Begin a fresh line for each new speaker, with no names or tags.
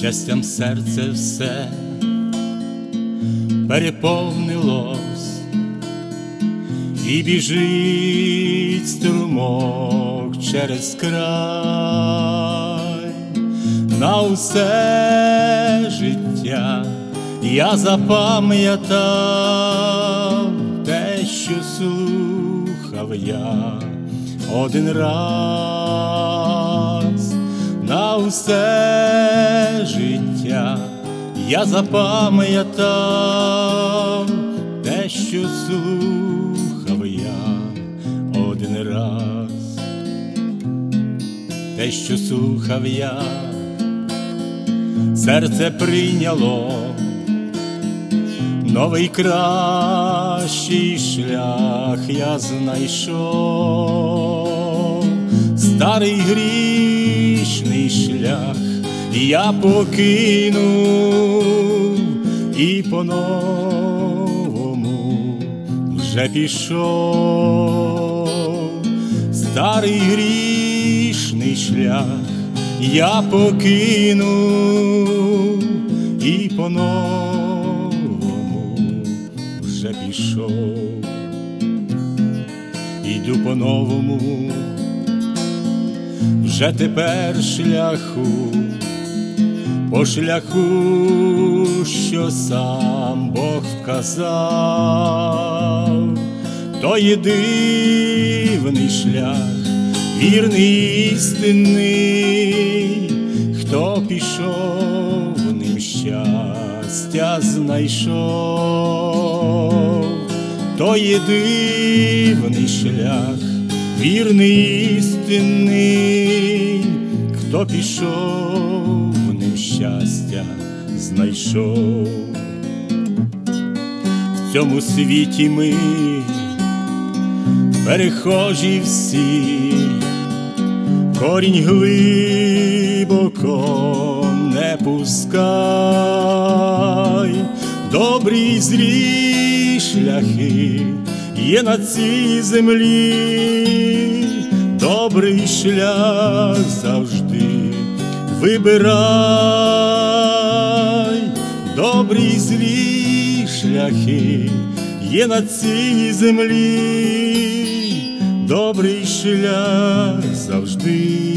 щастям серце все переповнилось. І біжить струмок через край. На усе життя я запам'ятав те, що слухав я один раз. На усе життя я запам'ятав те, що слухав я один раз, те, що слухав я, серце прийняло новий кращий шлях я знайшов, старий грішний шлях я покинув і по-новому вже пішов, старий грішний шлях я покинув і по-новому вже пішов, іду по-новому, вже тепер шляху по шляху, що сам Бог вказав, то є шлях, вірний істинний, хто пішов ним щастя знайшов, то є шлях, вірний істинний, хто пішов щастя знайшов. В цьому світі ми перехожі всі, корінь глибоко не пускай, добрі злі шляхи є на цій землі, добрий шлях завжди вибирай, добрі злі шляхи є на цій землі, добрий шлях завжди